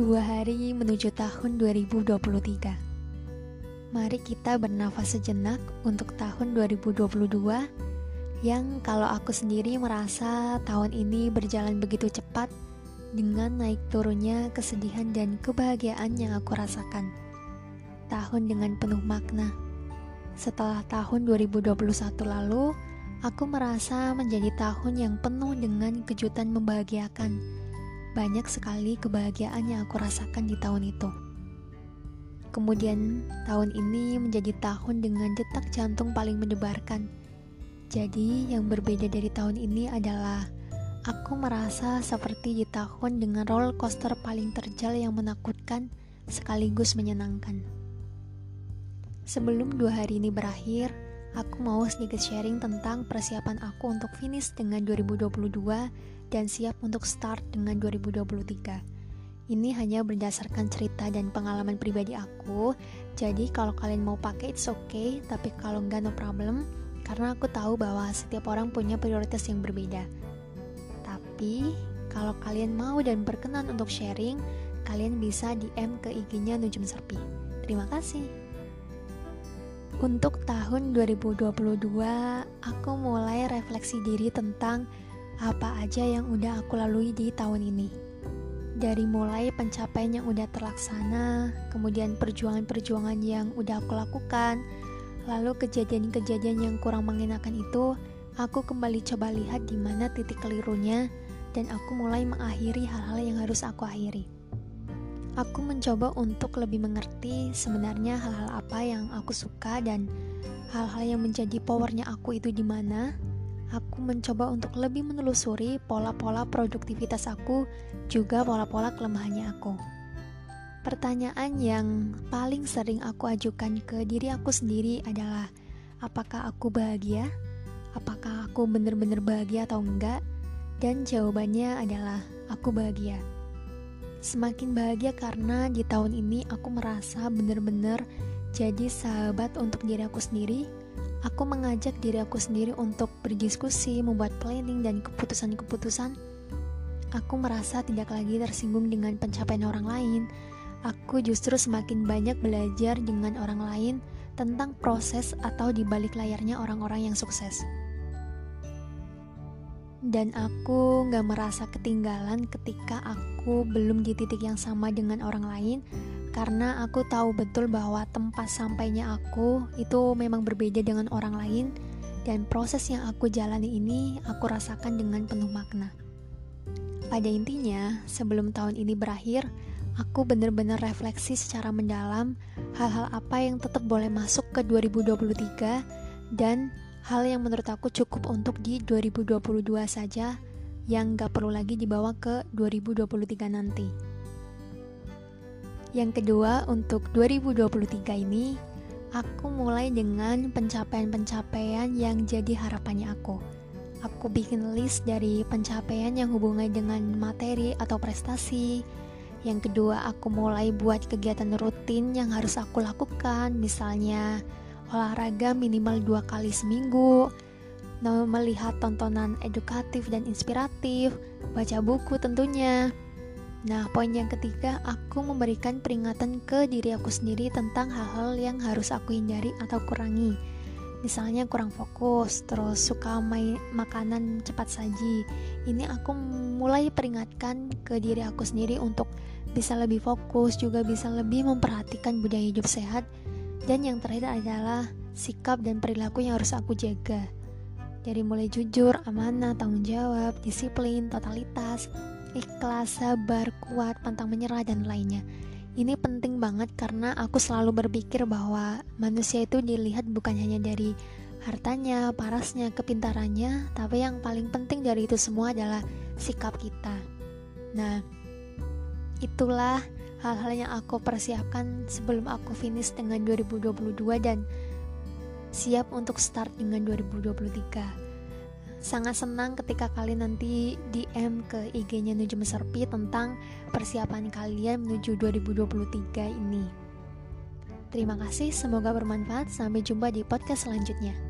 Dua hari menuju tahun 2023 Mari kita bernafas sejenak untuk tahun 2022 Yang kalau aku sendiri merasa tahun ini berjalan begitu cepat Dengan naik turunnya kesedihan dan kebahagiaan yang aku rasakan. Tahun dengan penuh makna. Setelah tahun 2021 lalu Aku merasa menjadi tahun yang penuh dengan kejutan membahagiakan banyak sekali kebahagiaan yang aku rasakan di tahun itu. Kemudian, tahun ini menjadi tahun dengan detak jantung paling mendebarkan. Jadi, yang berbeda dari tahun ini adalah aku merasa seperti di tahun dengan roller coaster paling terjal yang menakutkan sekaligus menyenangkan. Sebelum dua hari ini berakhir, aku mau sedikit sharing tentang persiapan aku untuk finish dengan 2022 dan siap untuk start dengan 2023. Ini hanya berdasarkan cerita dan pengalaman pribadi aku, jadi kalau kalian mau pakai it's okay, tapi kalau enggak no problem, karena aku tahu bahwa setiap orang punya prioritas yang berbeda. Tapi, kalau kalian mau dan berkenan untuk sharing, kalian bisa DM ke IG-nya Nujum Serpi. Terima kasih. Untuk tahun 2022, aku mulai refleksi diri tentang apa aja yang udah aku lalui di tahun ini. Dari mulai pencapaian yang udah terlaksana, kemudian perjuangan-perjuangan yang udah aku lakukan, lalu kejadian-kejadian yang kurang mengenakan itu, aku kembali coba lihat di mana titik kelirunya dan aku mulai mengakhiri hal-hal yang harus aku akhiri. Aku mencoba untuk lebih mengerti sebenarnya hal-hal apa yang aku suka dan hal-hal yang menjadi powernya aku itu di mana aku mencoba untuk lebih menelusuri pola-pola produktivitas aku, juga pola-pola kelemahannya aku. Pertanyaan yang paling sering aku ajukan ke diri aku sendiri adalah, apakah aku bahagia? Apakah aku benar-benar bahagia atau enggak? Dan jawabannya adalah, aku bahagia. Semakin bahagia karena di tahun ini aku merasa benar-benar jadi sahabat untuk diri aku sendiri, Aku mengajak diri aku sendiri untuk berdiskusi, membuat planning, dan keputusan-keputusan. Aku merasa tidak lagi tersinggung dengan pencapaian orang lain. Aku justru semakin banyak belajar dengan orang lain tentang proses atau di balik layarnya orang-orang yang sukses. Dan aku gak merasa ketinggalan ketika aku belum di titik yang sama dengan orang lain karena aku tahu betul bahwa tempat sampainya aku itu memang berbeda dengan orang lain dan proses yang aku jalani ini aku rasakan dengan penuh makna. Pada intinya, sebelum tahun ini berakhir, aku benar-benar refleksi secara mendalam hal-hal apa yang tetap boleh masuk ke 2023 dan hal yang menurut aku cukup untuk di 2022 saja yang gak perlu lagi dibawa ke 2023 nanti. Yang kedua, untuk 2023 ini, aku mulai dengan pencapaian-pencapaian yang jadi harapannya aku. Aku bikin list dari pencapaian yang hubungannya dengan materi atau prestasi. Yang kedua, aku mulai buat kegiatan rutin yang harus aku lakukan, misalnya olahraga minimal dua kali seminggu, melihat tontonan edukatif dan inspiratif, baca buku tentunya, Nah, poin yang ketiga, aku memberikan peringatan ke diri aku sendiri tentang hal-hal yang harus aku hindari atau kurangi. Misalnya kurang fokus, terus suka main makanan cepat saji. Ini aku mulai peringatkan ke diri aku sendiri untuk bisa lebih fokus, juga bisa lebih memperhatikan budaya hidup sehat. Dan yang terakhir adalah sikap dan perilaku yang harus aku jaga. Dari mulai jujur, amanah, tanggung jawab, disiplin, totalitas, ikhlas, sabar, kuat, pantang menyerah, dan lainnya. Ini penting banget karena aku selalu berpikir bahwa manusia itu dilihat bukan hanya dari hartanya, parasnya, kepintarannya, tapi yang paling penting dari itu semua adalah sikap kita. Nah, itulah hal-hal yang aku persiapkan sebelum aku finish dengan 2022 dan siap untuk start dengan 2023 sangat senang ketika kalian nanti DM ke IG-nya Nujum Serpi tentang persiapan kalian menuju 2023 ini. Terima kasih, semoga bermanfaat. Sampai jumpa di podcast selanjutnya.